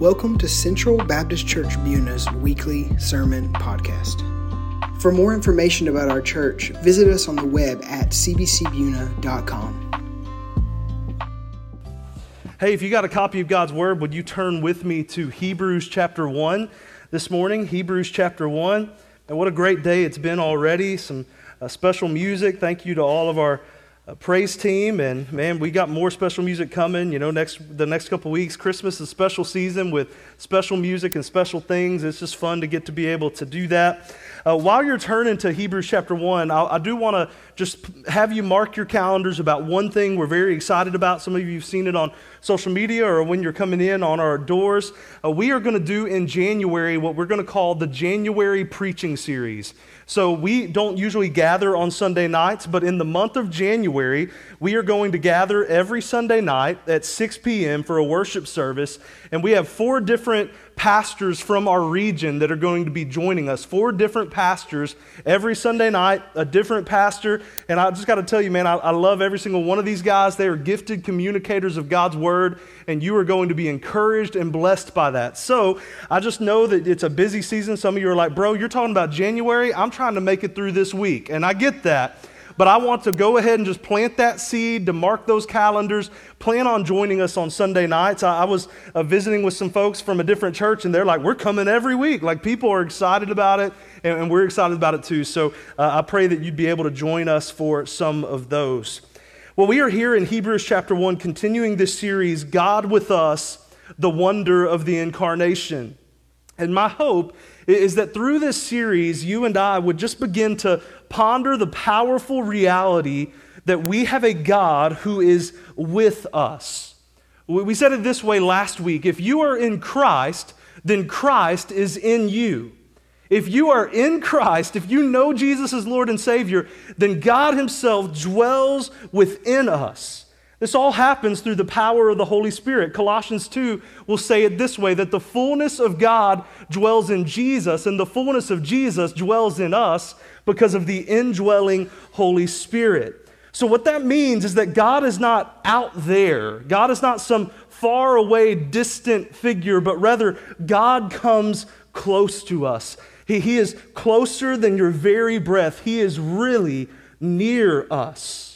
Welcome to Central Baptist Church Buna's weekly sermon podcast. For more information about our church, visit us on the web at cbcbuna.com. Hey, if you got a copy of God's Word, would you turn with me to Hebrews chapter 1 this morning? Hebrews chapter 1. And what a great day it's been already. Some uh, special music. Thank you to all of our praise team and man we got more special music coming you know next the next couple weeks. Christmas is special season with special music and special things. It's just fun to get to be able to do that. Uh, while you're turning to hebrews chapter 1 I, I do want to just have you mark your calendars about one thing we're very excited about. Some of you have seen it on social media or when you're coming in on our doors uh, we are going to do in january what we're going to call the january preaching series so we don't usually gather on Sunday nights, but in the month of January, we are going to gather every Sunday night at 6 p.m. for a worship service. And we have four different pastors from our region that are going to be joining us. Four different pastors every Sunday night, a different pastor. And I just got to tell you, man, I, I, love every single one of these guys. They are gifted communicators of God's word, and you are going to be encouraged and blessed by that. So I just know that it's a busy season. Some of you are like, bro, you're talking about January. I'm trying to make it through this week. And I get that. But I want to go ahead and just plant that seed to mark those calendars. Plan on joining us on Sunday nights. I, I was uh, visiting with some folks from a different church, and they're like, We're coming every week. Like, people are excited about it, and, and we're excited about it too. So uh, I pray that you'd be able to join us for some of those. Well, we are here in Hebrews chapter 1, continuing this series, God with Us, the Wonder of the Incarnation. And my hope is that through this series, you and I would just begin to ponder the powerful reality that we have a God who is with us. We said it this way last week if you are in Christ, then Christ is in you. If you are in Christ, if you know Jesus as Lord and Savior, then God Himself dwells within us. This all happens through the power of the Holy Spirit. Colossians 2 will say it this way that the fullness of God dwells in Jesus, and the fullness of Jesus dwells in us because of the indwelling Holy Spirit. So, what that means is that God is not out there, God is not some far away, distant figure, but rather God comes close to us. He, he is closer than your very breath, He is really near us.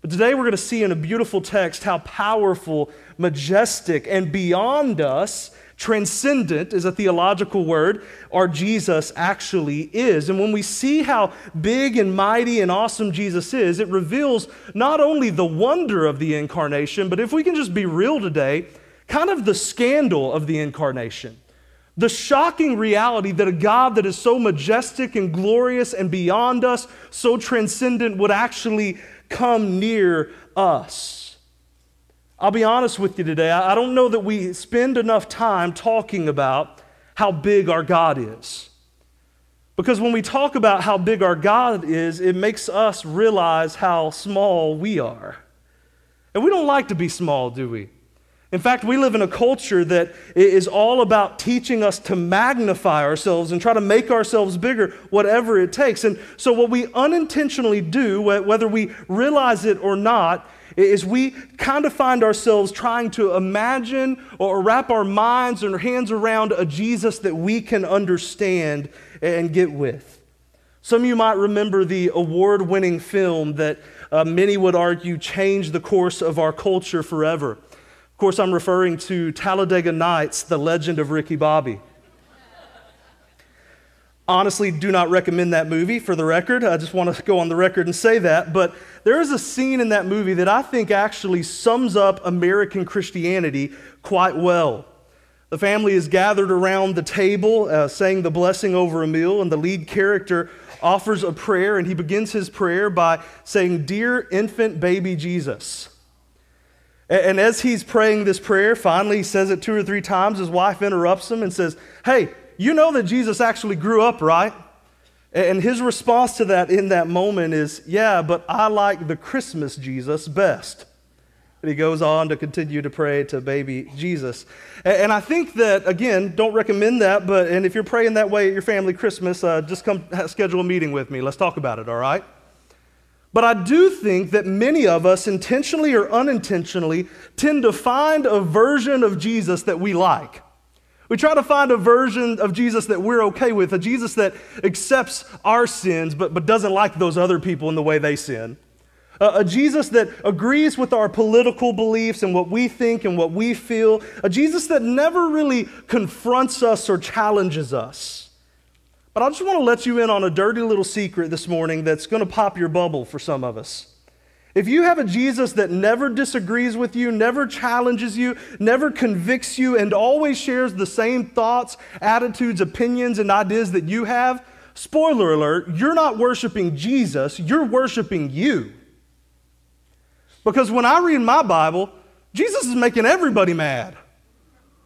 But today we're going to see in a beautiful text how powerful, majestic, and beyond us, transcendent is a theological word, our Jesus actually is. And when we see how big and mighty and awesome Jesus is, it reveals not only the wonder of the incarnation, but if we can just be real today, kind of the scandal of the incarnation. The shocking reality that a God that is so majestic and glorious and beyond us, so transcendent, would actually come near us. I'll be honest with you today. I don't know that we spend enough time talking about how big our God is. Because when we talk about how big our God is, it makes us realize how small we are. And we don't like to be small, do we? In fact, we live in a culture that is all about teaching us to magnify ourselves and try to make ourselves bigger, whatever it takes. And so, what we unintentionally do, whether we realize it or not, is we kind of find ourselves trying to imagine or wrap our minds and our hands around a Jesus that we can understand and get with. Some of you might remember the award winning film that uh, many would argue changed the course of our culture forever course, I'm referring to Talladega Nights, The Legend of Ricky Bobby. Honestly, do not recommend that movie for the record. I just want to go on the record and say that. But there is a scene in that movie that I think actually sums up American Christianity quite well. The family is gathered around the table uh, saying the blessing over a meal, and the lead character offers a prayer, and he begins his prayer by saying, Dear infant baby Jesus. And as he's praying this prayer, finally he says it two or three times. His wife interrupts him and says, Hey, you know that Jesus actually grew up, right? And his response to that in that moment is, Yeah, but I like the Christmas Jesus best. And he goes on to continue to pray to baby Jesus. And I think that, again, don't recommend that, but and if you're praying that way at your family Christmas, uh, just come schedule a meeting with me. Let's talk about it, all right? But I do think that many of us, intentionally or unintentionally, tend to find a version of Jesus that we like. We try to find a version of Jesus that we're okay with, a Jesus that accepts our sins but, but doesn't like those other people in the way they sin. A, a Jesus that agrees with our political beliefs and what we think and what we feel. A Jesus that never really confronts us or challenges us. But I just want to let you in on a dirty little secret this morning that's going to pop your bubble for some of us. If you have a Jesus that never disagrees with you, never challenges you, never convicts you, and always shares the same thoughts, attitudes, opinions, and ideas that you have, spoiler alert, you're not worshiping Jesus, you're worshiping you. Because when I read my Bible, Jesus is making everybody mad.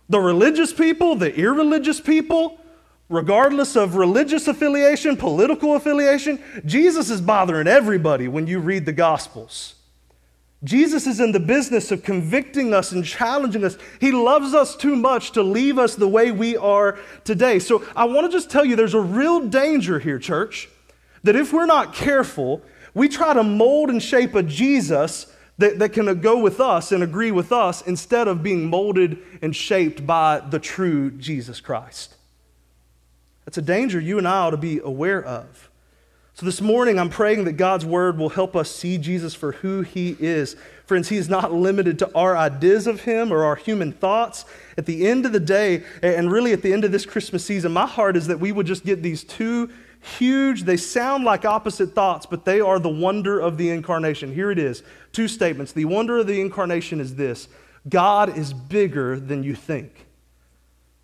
The religious people, the irreligious people, regardless of religious affiliation, political affiliation, Jesus is bothering everybody when you read the Gospels. Jesus is in the business of convicting us and challenging us. He loves us too much to leave us the way we are today. So I want to just tell you there's a real danger here, church, that if we're not careful, we try to mold and shape a Jesus that, that can go with us and agree with us instead of being molded and shaped by the true Jesus Christ. That's a danger you and I ought to be aware of. So this morning, I'm praying that God's word will help us see Jesus for who he is. Friends, he is not limited to our ideas of him or our human thoughts. At the end of the day, and really at the end of this Christmas season, my heart is that we would just get these two huge, they sound like opposite thoughts, but they are the wonder of the incarnation. Here it is two statements. The wonder of the incarnation is this God is bigger than you think.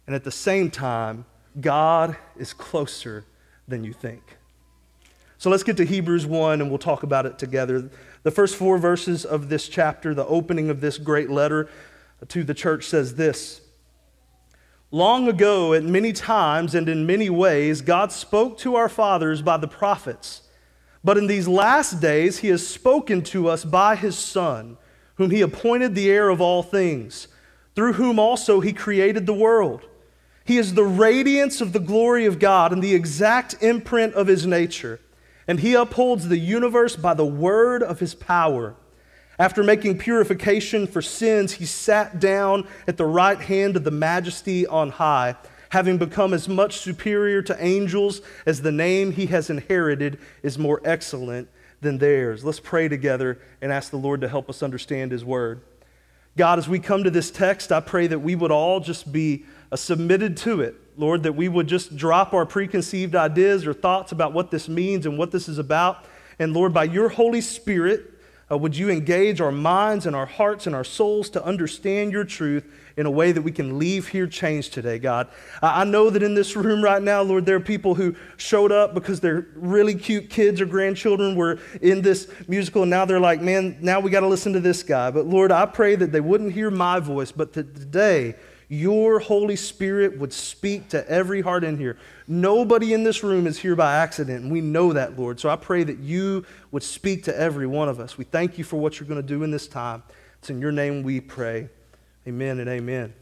And at the same time, God is closer than you think. So let's get to Hebrews 1 and we'll talk about it together. The first four verses of this chapter, the opening of this great letter to the church, says this Long ago, at many times and in many ways, God spoke to our fathers by the prophets. But in these last days, He has spoken to us by His Son, whom He appointed the heir of all things, through whom also He created the world. He is the radiance of the glory of God and the exact imprint of his nature. And he upholds the universe by the word of his power. After making purification for sins, he sat down at the right hand of the majesty on high, having become as much superior to angels as the name he has inherited is more excellent than theirs. Let's pray together and ask the Lord to help us understand his word. God, as we come to this text, I pray that we would all just be submitted to it. Lord, that we would just drop our preconceived ideas or thoughts about what this means and what this is about. And Lord, by your Holy Spirit, uh, would you engage our minds and our hearts and our souls to understand your truth in a way that we can leave here changed today, God? I, I know that in this room right now, Lord, there are people who showed up because their really cute kids or grandchildren were in this musical, and now they're like, man, now we got to listen to this guy. But Lord, I pray that they wouldn't hear my voice, but that today, your Holy Spirit would speak to every heart in here. Nobody in this room is here by accident, and we know that, Lord. So I pray that you would speak to every one of us. We thank you for what you're going to do in this time. It's in your name we pray. Amen and amen.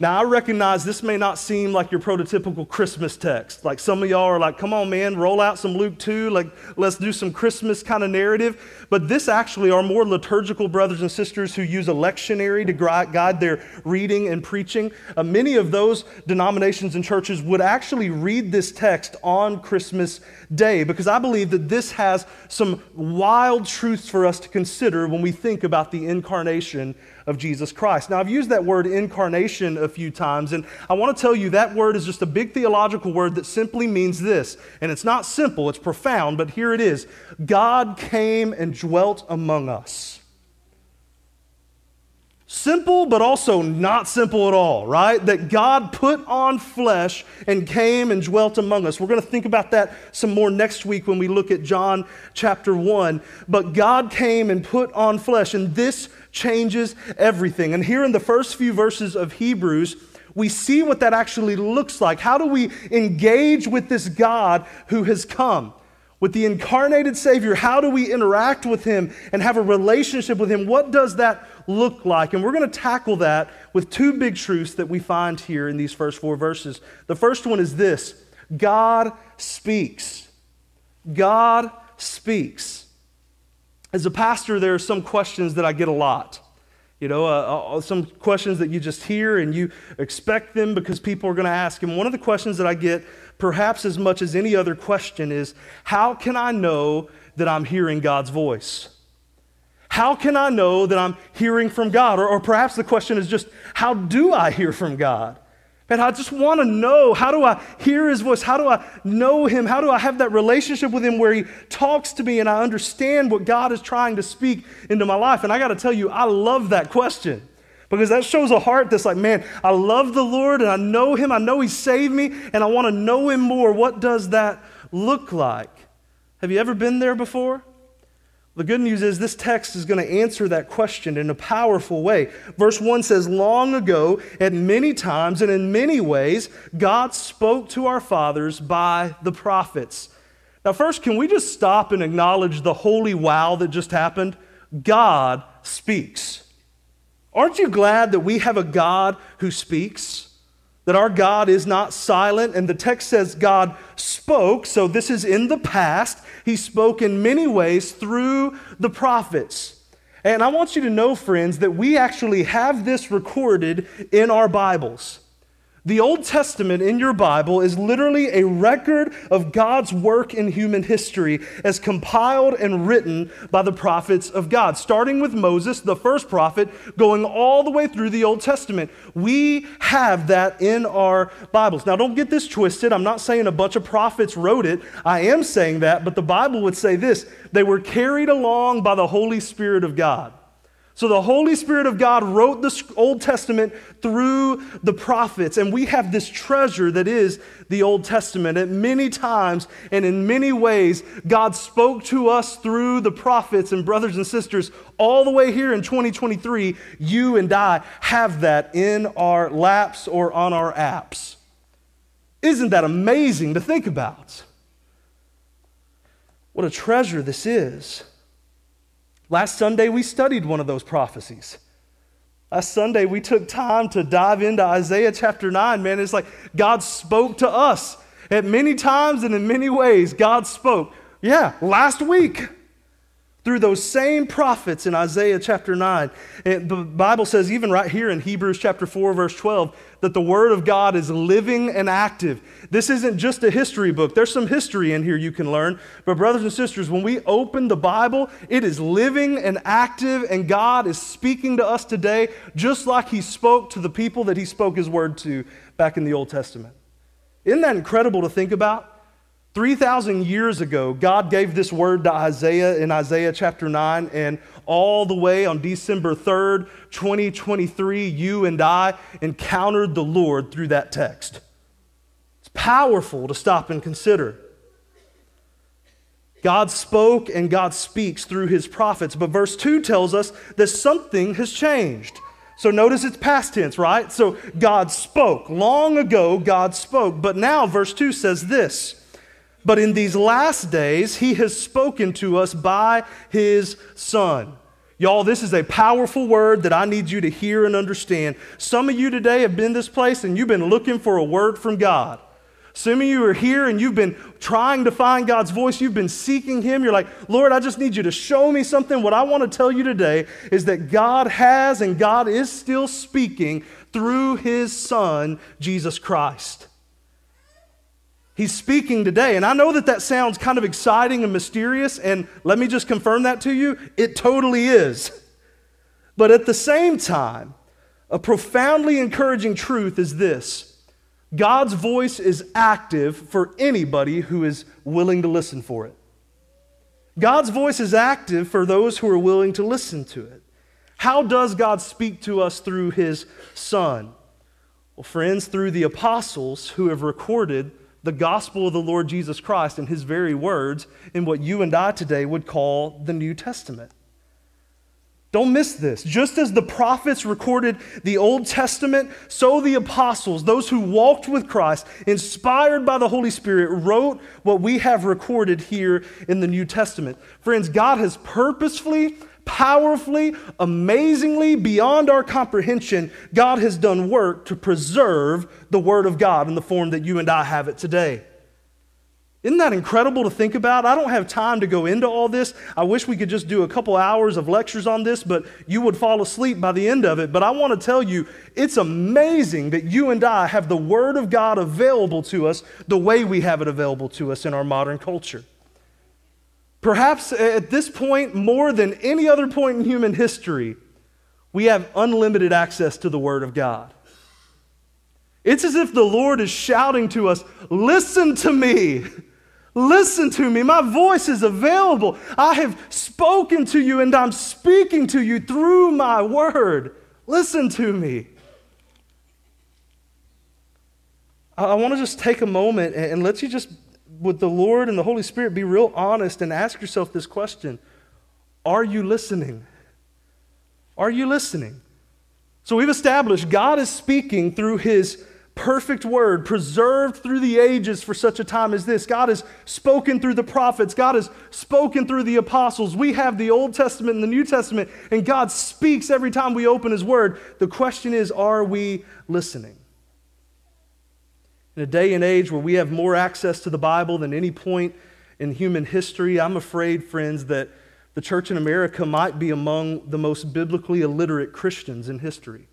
Now, I recognize this may not seem like your prototypical Christmas text. Like some of y'all are like, come on, man, roll out some Luke 2, like let's do some Christmas kind of narrative. But this actually are more liturgical brothers and sisters who use a lectionary to guide their reading and preaching. Uh, many of those denominations and churches would actually read this text on Christmas Day because I believe that this has some wild truths for us to consider when we think about the incarnation of Jesus Christ. Now, I've used that word incarnation a few times, and I want to tell you that word is just a big theological word that simply means this. And it's not simple, it's profound, but here it is God came and dwelt among us. Simple, but also not simple at all, right? That God put on flesh and came and dwelt among us. We're going to think about that some more next week when we look at John chapter 1. But God came and put on flesh, and this changes everything. And here in the first few verses of Hebrews, we see what that actually looks like. How do we engage with this God who has come? With the incarnated Savior, how do we interact with Him and have a relationship with Him? What does that look like? And we're going to tackle that with two big truths that we find here in these first four verses. The first one is this God speaks. God speaks. As a pastor, there are some questions that I get a lot. You know, uh, uh, some questions that you just hear and you expect them because people are going to ask. And one of the questions that I get, perhaps as much as any other question, is how can I know that I'm hearing God's voice? How can I know that I'm hearing from God? Or, or perhaps the question is just, how do I hear from God? And I just want to know how do I hear his voice? How do I know him? How do I have that relationship with him where he talks to me and I understand what God is trying to speak into my life? And I got to tell you, I love that question because that shows a heart that's like, man, I love the Lord and I know him. I know he saved me and I want to know him more. What does that look like? Have you ever been there before? The good news is this text is going to answer that question in a powerful way. Verse 1 says, Long ago, at many times and in many ways, God spoke to our fathers by the prophets. Now, first, can we just stop and acknowledge the holy wow that just happened? God speaks. Aren't you glad that we have a God who speaks? That our God is not silent. And the text says God spoke, so this is in the past. He spoke in many ways through the prophets. And I want you to know, friends, that we actually have this recorded in our Bibles. The Old Testament in your Bible is literally a record of God's work in human history as compiled and written by the prophets of God, starting with Moses, the first prophet, going all the way through the Old Testament. We have that in our Bibles. Now, don't get this twisted. I'm not saying a bunch of prophets wrote it. I am saying that, but the Bible would say this they were carried along by the Holy Spirit of God. So the Holy Spirit of God wrote the Old Testament through the prophets, and we have this treasure that is the Old Testament. At many times and in many ways, God spoke to us through the prophets and brothers and sisters all the way here in 2023. You and I have that in our laps or on our apps. Isn't that amazing to think about? What a treasure this is. Last Sunday, we studied one of those prophecies. Last Sunday, we took time to dive into Isaiah chapter 9. Man, it's like God spoke to us at many times and in many ways. God spoke. Yeah, last week through those same prophets in Isaiah chapter 9. And the Bible says, even right here in Hebrews chapter 4, verse 12, that the Word of God is living and active. This isn't just a history book. There's some history in here you can learn. But, brothers and sisters, when we open the Bible, it is living and active, and God is speaking to us today just like He spoke to the people that He spoke His Word to back in the Old Testament. Isn't that incredible to think about? 3,000 years ago, God gave this word to Isaiah in Isaiah chapter 9, and all the way on December 3rd, 2023, you and I encountered the Lord through that text. It's powerful to stop and consider. God spoke and God speaks through his prophets, but verse 2 tells us that something has changed. So notice it's past tense, right? So God spoke. Long ago, God spoke. But now, verse 2 says this but in these last days, he has spoken to us by his Son. Y'all, this is a powerful word that I need you to hear and understand. Some of you today have been this place and you've been looking for a word from God. Some of you are here and you've been trying to find God's voice. You've been seeking Him. You're like, Lord, I just need you to show me something. What I want to tell you today is that God has and God is still speaking through His Son, Jesus Christ. He's speaking today. And I know that that sounds kind of exciting and mysterious, and let me just confirm that to you it totally is. But at the same time, a profoundly encouraging truth is this God's voice is active for anybody who is willing to listen for it. God's voice is active for those who are willing to listen to it. How does God speak to us through his Son? Well, friends, through the apostles who have recorded the gospel of the Lord Jesus Christ in his very words in what you and I today would call the New Testament. Don't miss this. Just as the prophets recorded the Old Testament, so the apostles, those who walked with Christ, inspired by the Holy Spirit, wrote what we have recorded here in the New Testament. Friends, God has purposefully powerfully, amazingly, beyond our comprehension, God has done work to preserve the Word of God in the form that you and I have it today. Isn't that incredible to think about? I don't have time to go into all this. I wish we could just do a couple hours of lectures on this, but you would fall asleep by the end of it. But I want to tell you, it's amazing that you and I have the Word of God available to us the way we have it available to us in our modern culture. Perhaps at this point, more than any other point in human history, we have unlimited access to the Word of God. It's as if the Lord is shouting to us, Listen to me. Listen to me. My voice is available. I have spoken to you and I'm speaking to you through my word. Listen to me. I want to just take a moment and let you just, with the Lord and the Holy Spirit, be real honest and ask yourself this question Are you listening? Are you listening? So we've established God is speaking through his perfect word, preserved through the ages for such a time as this. God has spoken through the prophets, God has spoken through the apostles. We have the Old Testament and the New Testament, and God speaks every time we open His word. The question is, are we listening? In a day and age where we have more access to the Bible than any point in human history, I'm afraid, friends, that the church in America might be among the most biblically illiterate Christians in history.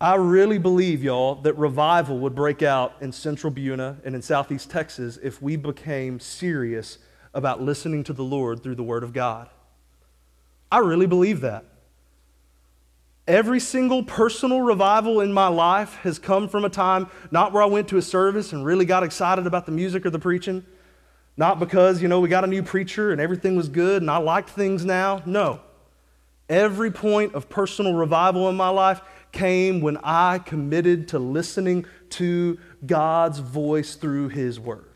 I really believe, y'all, that revival would break out in central Buna and in southeast Texas if we became serious about listening to the Lord through the Word of God. I really believe that. Every single personal revival in my life has come from a time not where I went to a service and really got excited about the music or the preaching, not because, you know, we got a new preacher and everything was good and I liked things now. No. Every point of personal revival in my life came when I committed to listening to God's voice through His Word.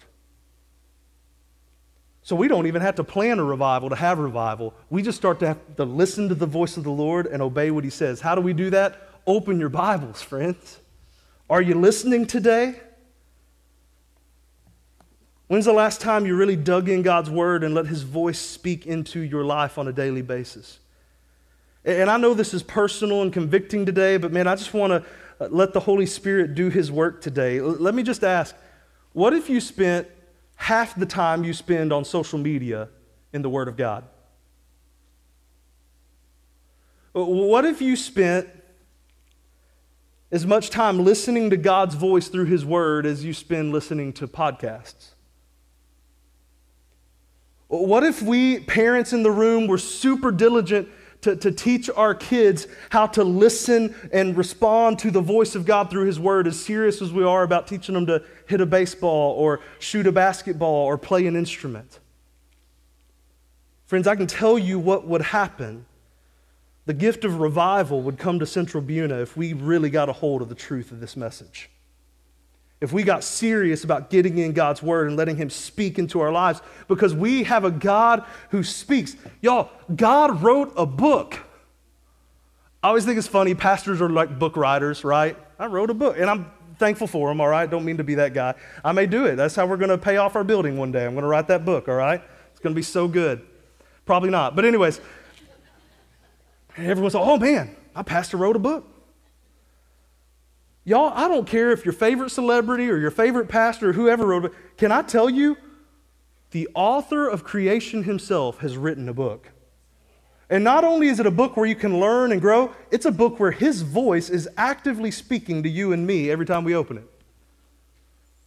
So we don't even have to plan a revival to have revival. We just start to to listen to the voice of the Lord and obey what He says. How do we do that? Open your Bibles, friends. Are you listening today? When's the last time you really dug in God's Word and let His voice speak into your life on a daily basis? And I know this is personal and convicting today, but man, I just want to uh, let the Holy Spirit do His work today. Let me just ask what if you spent half the time you spend on social media in the Word of God? What if you spent as much time listening to God's voice through His Word as you spend listening to podcasts? What if we, parents in the room, were super diligent to, to teach our kids how to listen and respond to the voice of God through His Word, as serious as we are about teaching them to hit a baseball or shoot a basketball or play an instrument. Friends, I can tell you what would happen. The gift of revival would come to Central Buna if we really got a hold of the truth of this message if we got serious about getting in God's word and letting Him speak into our lives, because we have a God who speaks. Y'all, God wrote a book. I always think it's funny, pastors are like book writers, right? I wrote a book, and I'm thankful for them, all right? Don't mean to be that guy. I may do it. That's how we're going to pay off our building one day. I'm going to write that book, all right? It's going to be so good. Probably not. But, anyways, everyone's like, oh man, my pastor wrote a book. Y'all, I don't care if your favorite celebrity or your favorite pastor or whoever wrote it. Can I tell you? The author of creation himself has written a book. And not only is it a book where you can learn and grow, it's a book where his voice is actively speaking to you and me every time we open it.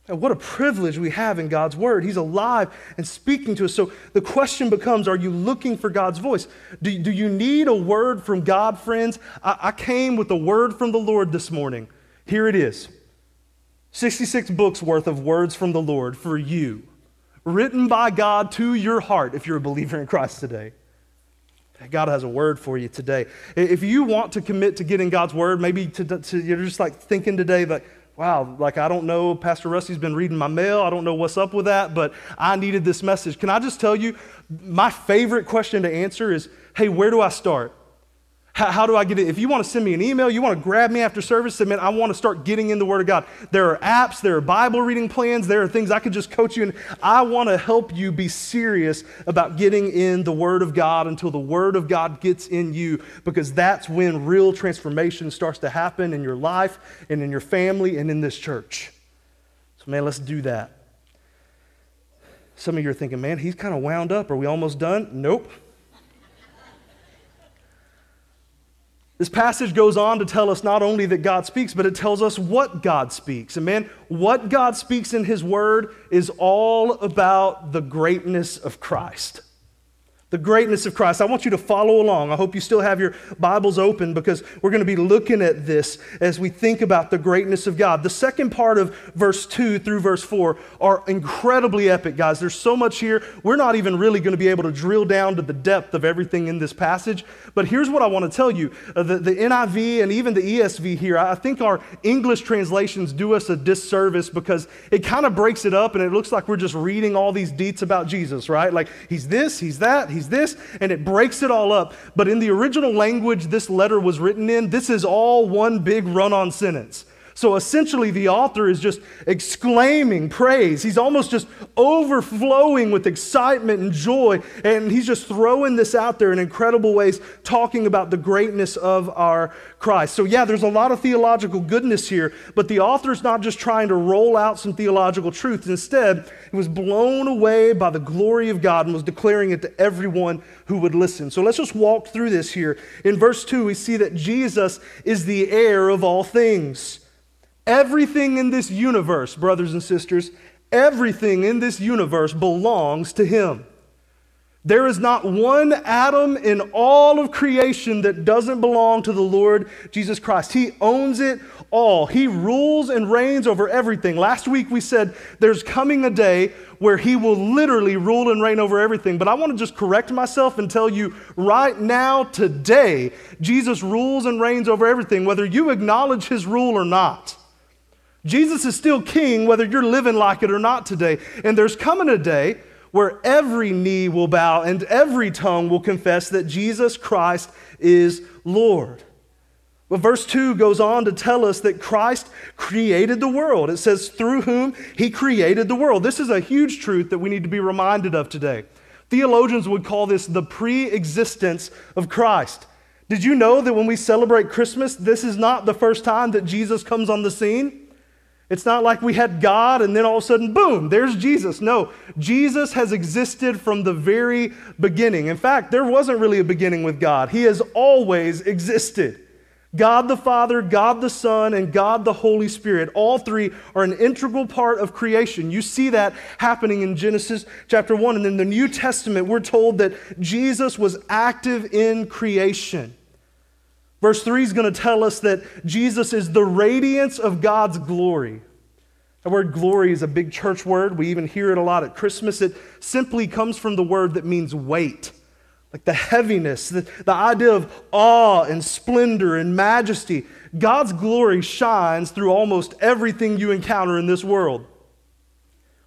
And what a privilege we have in God's Word. He's alive and speaking to us. So the question becomes are you looking for God's voice? Do, do you need a word from God, friends? I, I came with a word from the Lord this morning. Here it is 66 books worth of words from the Lord for you, written by God to your heart if you're a believer in Christ today. God has a word for you today. If you want to commit to getting God's word, maybe to, to, you're just like thinking today, like, wow, like I don't know, Pastor Rusty's been reading my mail. I don't know what's up with that, but I needed this message. Can I just tell you, my favorite question to answer is hey, where do I start? How, how, do I get it? If you want to send me an email, you want to grab me after service, say, man, I want to start getting in the Word of God. There are apps, there are Bible reading plans, there are things I could just coach you in. I want to help you be serious about getting in the Word of God until the Word of God gets in you, because that's when real transformation starts to happen in your life and in your family and in this church. So, man, let's do that. Some of you are thinking, man, he's kind of wound up. Are we almost done? Nope. This passage goes on to tell us not only that God speaks, but it tells us what God speaks. And man, what God speaks in His Word is all about the greatness of Christ the greatness of Christ. I want you to follow along. I hope you still have your Bibles open because we're going to be looking at this as we think about the greatness of God. The second part of verse 2 through verse 4 are incredibly epic, guys. There's so much here. We're not even really going to be able to drill down to the depth of everything in this passage. But here's what I want to tell you uh, the, the NIV and even the ESV here, I think our English translations do us a disservice because it kind of breaks it up and it looks like we're just reading all these deets about Jesus, right? Like he's this, he's that, he's this, and it breaks it all up. But in the original language this letter was written in, this is all one big run on sentence. So essentially, the author is just exclaiming praise. He's almost just overflowing with excitement and joy. And he's just throwing this out there in incredible ways, talking about the greatness of our Christ. So, yeah, there's a lot of theological goodness here, but the author's not just trying to roll out some theological truth. Instead, he was blown away by the glory of God and was declaring it to everyone who would listen. So, let's just walk through this here. In verse 2, we see that Jesus is the heir of all things. Everything in this universe, brothers and sisters, everything in this universe belongs to Him. There is not one atom in all of creation that doesn't belong to the Lord Jesus Christ. He owns it all. He rules and reigns over everything. Last week we said there's coming a day where He will literally rule and reign over everything. But I want to just correct myself and tell you right now, today, Jesus rules and reigns over everything, whether you acknowledge His rule or not. Jesus is still king whether you're living like it or not today. And there's coming a day where every knee will bow and every tongue will confess that Jesus Christ is Lord. But verse 2 goes on to tell us that Christ created the world. It says, through whom he created the world. This is a huge truth that we need to be reminded of today. Theologians would call this the pre existence of Christ. Did you know that when we celebrate Christmas, this is not the first time that Jesus comes on the scene? It's not like we had God and then all of a sudden, boom, there's Jesus. No, Jesus has existed from the very beginning. In fact, there wasn't really a beginning with God, He has always existed. God the Father, God the Son, and God the Holy Spirit, all three are an integral part of creation. You see that happening in Genesis chapter 1. And in the New Testament, we're told that Jesus was active in creation. Verse 3 is going to tell us that Jesus is the radiance of God's glory. The word glory is a big church word. We even hear it a lot at Christmas. It simply comes from the word that means weight, like the heaviness, the, the idea of awe and splendor and majesty. God's glory shines through almost everything you encounter in this world.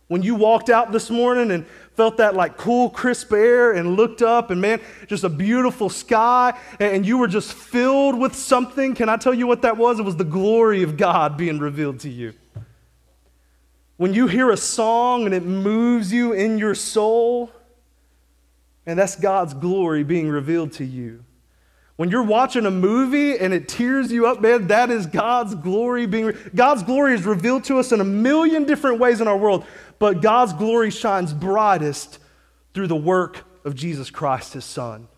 When you walked out this morning and felt that like cool, crisp air and looked up and man, just a beautiful sky, and you were just filled with something, can I tell you what that was? It was the glory of God being revealed to you. When you hear a song and it moves you in your soul, and that's God's glory being revealed to you. When you're watching a movie and it tears you up, man, that is God's glory being. God's glory is revealed to us in a million different ways in our world, but God's glory shines brightest through the work of Jesus Christ, his Son.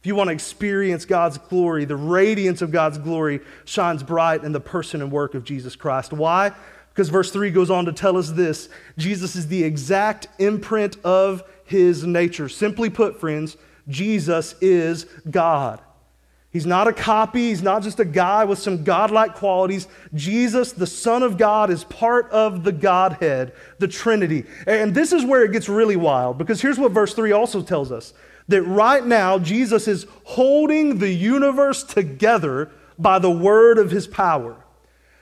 If you want to experience God's glory, the radiance of God's glory shines bright in the person and work of Jesus Christ. Why? Because verse 3 goes on to tell us this Jesus is the exact imprint of his nature. Simply put, friends, Jesus is God. He's not a copy. He's not just a guy with some godlike qualities. Jesus, the Son of God, is part of the Godhead, the Trinity. And this is where it gets really wild because here's what verse 3 also tells us that right now, Jesus is holding the universe together by the word of his power.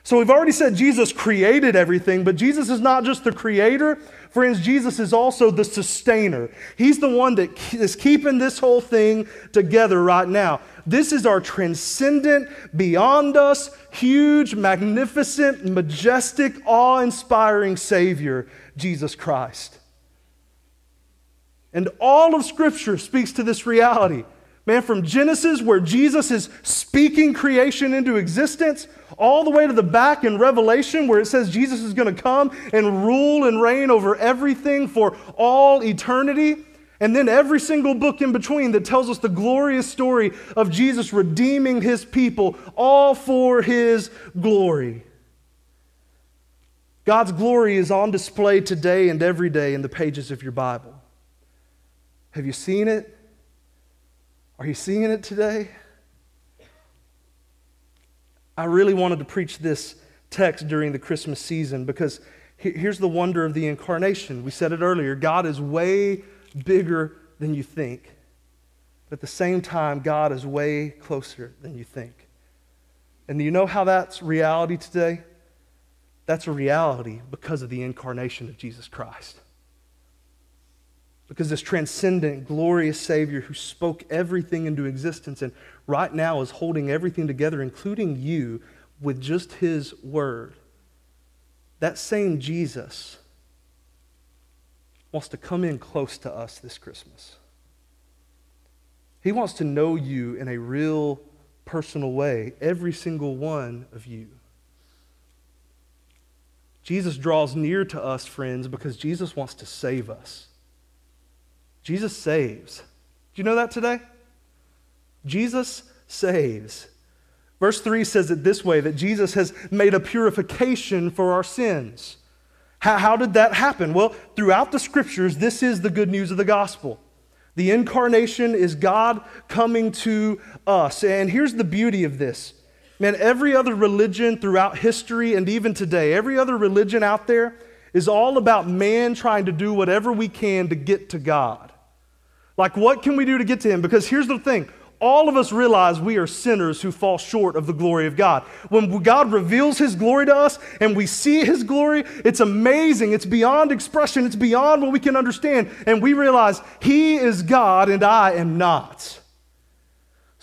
So we've already said Jesus created everything, but Jesus is not just the creator, Friends, Jesus is also the sustainer. He's the one that is keeping this whole thing together right now. This is our transcendent, beyond us, huge, magnificent, majestic, awe inspiring Savior, Jesus Christ. And all of Scripture speaks to this reality. Man, from Genesis, where Jesus is speaking creation into existence, all the way to the back in Revelation, where it says Jesus is going to come and rule and reign over everything for all eternity. And then every single book in between that tells us the glorious story of Jesus redeeming his people, all for his glory. God's glory is on display today and every day in the pages of your Bible. Have you seen it? Are you seeing it today? I really wanted to preach this text during the Christmas season because here's the wonder of the incarnation. We said it earlier God is way bigger than you think. But at the same time, God is way closer than you think. And do you know how that's reality today? That's a reality because of the incarnation of Jesus Christ. Because this transcendent, glorious Savior who spoke everything into existence and right now is holding everything together, including you, with just His Word. That same Jesus wants to come in close to us this Christmas. He wants to know you in a real, personal way, every single one of you. Jesus draws near to us, friends, because Jesus wants to save us. Jesus saves. Do you know that today? Jesus saves. Verse 3 says it this way that Jesus has made a purification for our sins. How, how did that happen? Well, throughout the scriptures, this is the good news of the gospel. The incarnation is God coming to us. And here's the beauty of this Man, every other religion throughout history and even today, every other religion out there is all about man trying to do whatever we can to get to God. Like, what can we do to get to Him? Because here's the thing all of us realize we are sinners who fall short of the glory of God. When God reveals His glory to us and we see His glory, it's amazing. It's beyond expression, it's beyond what we can understand. And we realize He is God and I am not.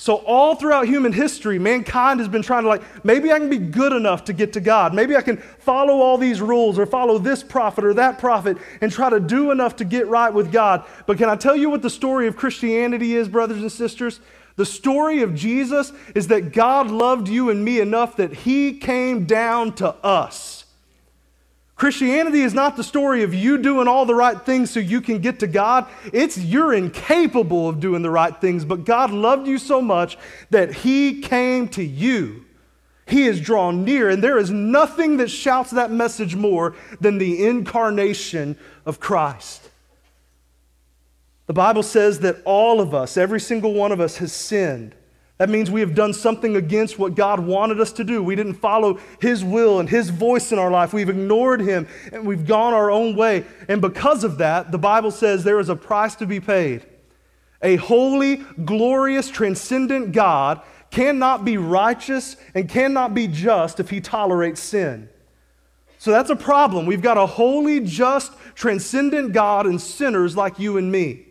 So, all throughout human history, mankind has been trying to, like, maybe I can be good enough to get to God. Maybe I can follow all these rules or follow this prophet or that prophet and try to do enough to get right with God. But can I tell you what the story of Christianity is, brothers and sisters? The story of Jesus is that God loved you and me enough that He came down to us. Christianity is not the story of you doing all the right things so you can get to God. It's you're incapable of doing the right things, but God loved you so much that He came to you. He is drawn near, and there is nothing that shouts that message more than the incarnation of Christ. The Bible says that all of us, every single one of us, has sinned. That means we have done something against what God wanted us to do. We didn't follow His will and His voice in our life. We've ignored Him and we've gone our own way. And because of that, the Bible says there is a price to be paid. A holy, glorious, transcendent God cannot be righteous and cannot be just if He tolerates sin. So that's a problem. We've got a holy, just, transcendent God and sinners like you and me.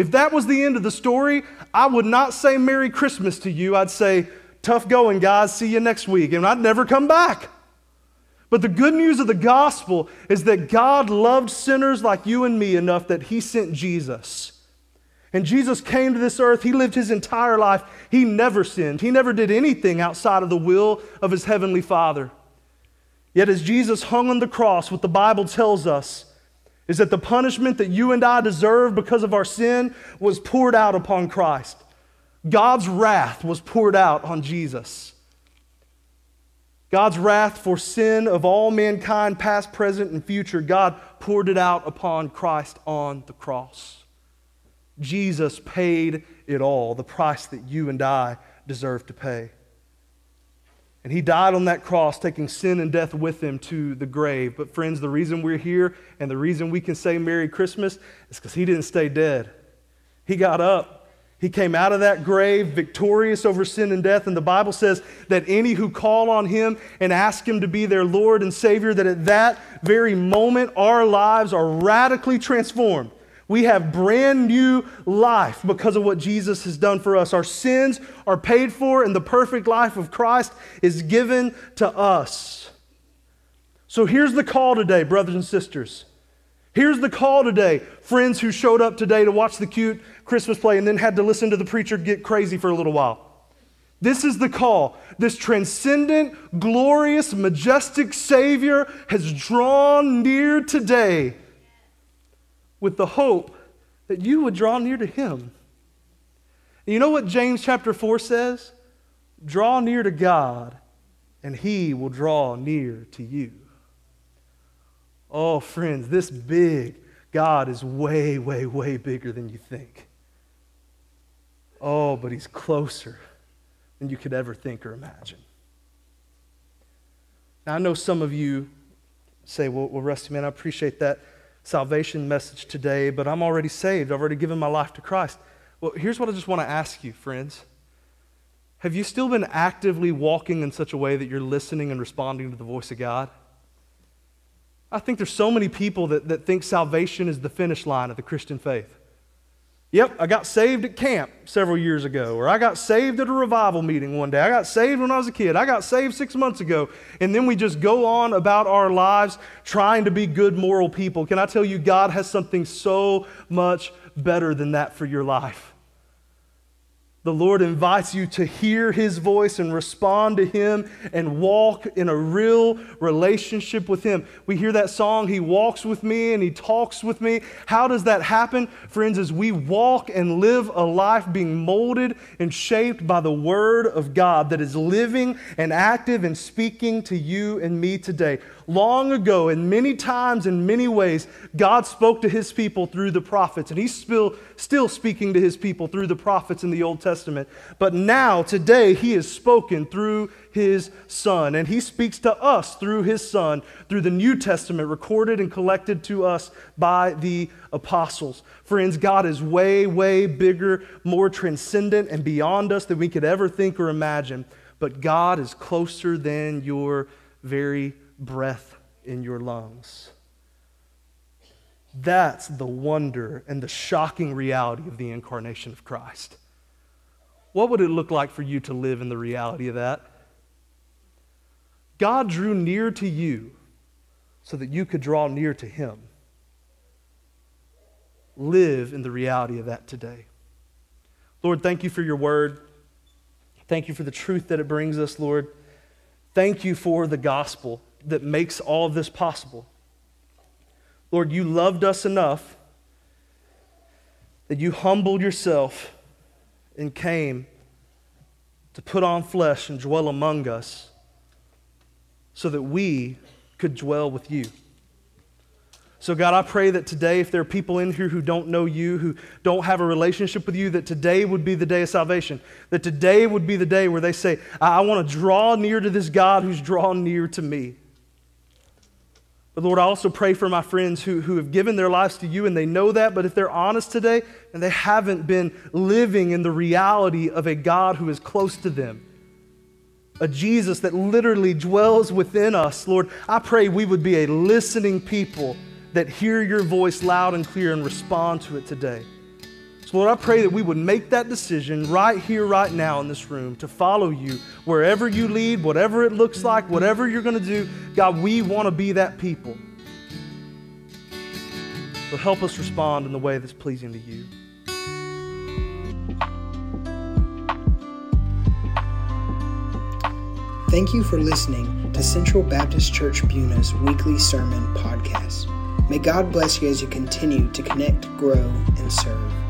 If that was the end of the story, I would not say Merry Christmas to you. I'd say, tough going, guys. See you next week. And I'd never come back. But the good news of the gospel is that God loved sinners like you and me enough that he sent Jesus. And Jesus came to this earth. He lived his entire life. He never sinned. He never did anything outside of the will of his heavenly Father. Yet, as Jesus hung on the cross, what the Bible tells us is that the punishment that you and I deserve because of our sin was poured out upon Christ. God's wrath was poured out on Jesus. God's wrath for sin of all mankind, past, present, and future, God poured it out upon Christ on the cross. Jesus paid it all, the price that you and I deserve to pay. And he died on that cross, taking sin and death with him to the grave. But, friends, the reason we're here and the reason we can say Merry Christmas is because he didn't stay dead. He got up. He came out of that grave victorious over sin and death. And the Bible says that any who call on him and ask him to be their Lord and Savior, that at that very moment, our lives are radically transformed. We have brand new life because of what Jesus has done for us. Our sins are paid for, and the perfect life of Christ is given to us. So here's the call today, brothers and sisters. Here's the call today. Friends who showed up today to watch the cute Christmas play and then had to listen to the preacher get crazy for a little while. This is the call. This transcendent, glorious, majestic Savior has drawn near today with the hope that you would draw near to Him. And you know what James chapter 4 says? Draw near to God, and He will draw near to you. Oh, friends, this big God is way, way, way bigger than you think. Oh, but He's closer than you could ever think or imagine. Now, I know some of you say, well, well Rusty, man, I appreciate that salvation message today, but I'm already saved. I've already given my life to Christ. Well, here's what I just want to ask you, friends. Have you still been actively walking in such a way that you're listening and responding to the voice of God? I think there's so many people that, that think salvation is the finish line of the Christian faith. Yep, I got saved at camp several years ago, or I got saved at a revival meeting one day. I got saved when I was a kid. I got saved six months ago. And then we just go on about our lives trying to be good, moral people. Can I tell you, God has something so much better than that for your life? The Lord invites you to hear His voice and respond to Him and walk in a real relationship with Him. We hear that song, He walks with me and He talks with me. How does that happen? Friends, as we walk and live a life being molded and shaped by the Word of God that is living and active and speaking to you and me today. Long ago, in many times in many ways, God spoke to His people through the prophets, and He's still, still speaking to His people through the prophets in the Old Testament. But now, today, he has spoken through his Son, and he speaks to us through his Son, through the New Testament recorded and collected to us by the apostles. Friends, God is way, way bigger, more transcendent, and beyond us than we could ever think or imagine. But God is closer than your very breath in your lungs. That's the wonder and the shocking reality of the incarnation of Christ. What would it look like for you to live in the reality of that? God drew near to you so that you could draw near to Him. Live in the reality of that today. Lord, thank you for your word. Thank you for the truth that it brings us, Lord. Thank you for the gospel that makes all of this possible. Lord, you loved us enough that you humbled yourself and came to put on flesh and dwell among us so that we could dwell with you. So, God, I pray that today, if there are people in here who don't know you, who don't have a relationship with you, that today would be the day of salvation. That today would be the day where they say, I, I want to draw near to this God who's drawn near to me. But Lord, I also pray for my friends who, who have given their lives to you and they know that, but if they're honest today and they haven't been living in the reality of a God who is close to them, a Jesus that literally dwells within us, Lord, I pray we would be a listening people that hear your voice loud and clear and respond to it today. So, Lord, I pray that we would make that decision right here, right now in this room to follow you wherever you lead, whatever it looks like, whatever you're going to do. God, we want to be that people. So, help us respond in the way that's pleasing to you. Thank you for listening to Central Baptist Church Buna's weekly sermon podcast. May God bless you as you continue to connect, grow, and serve.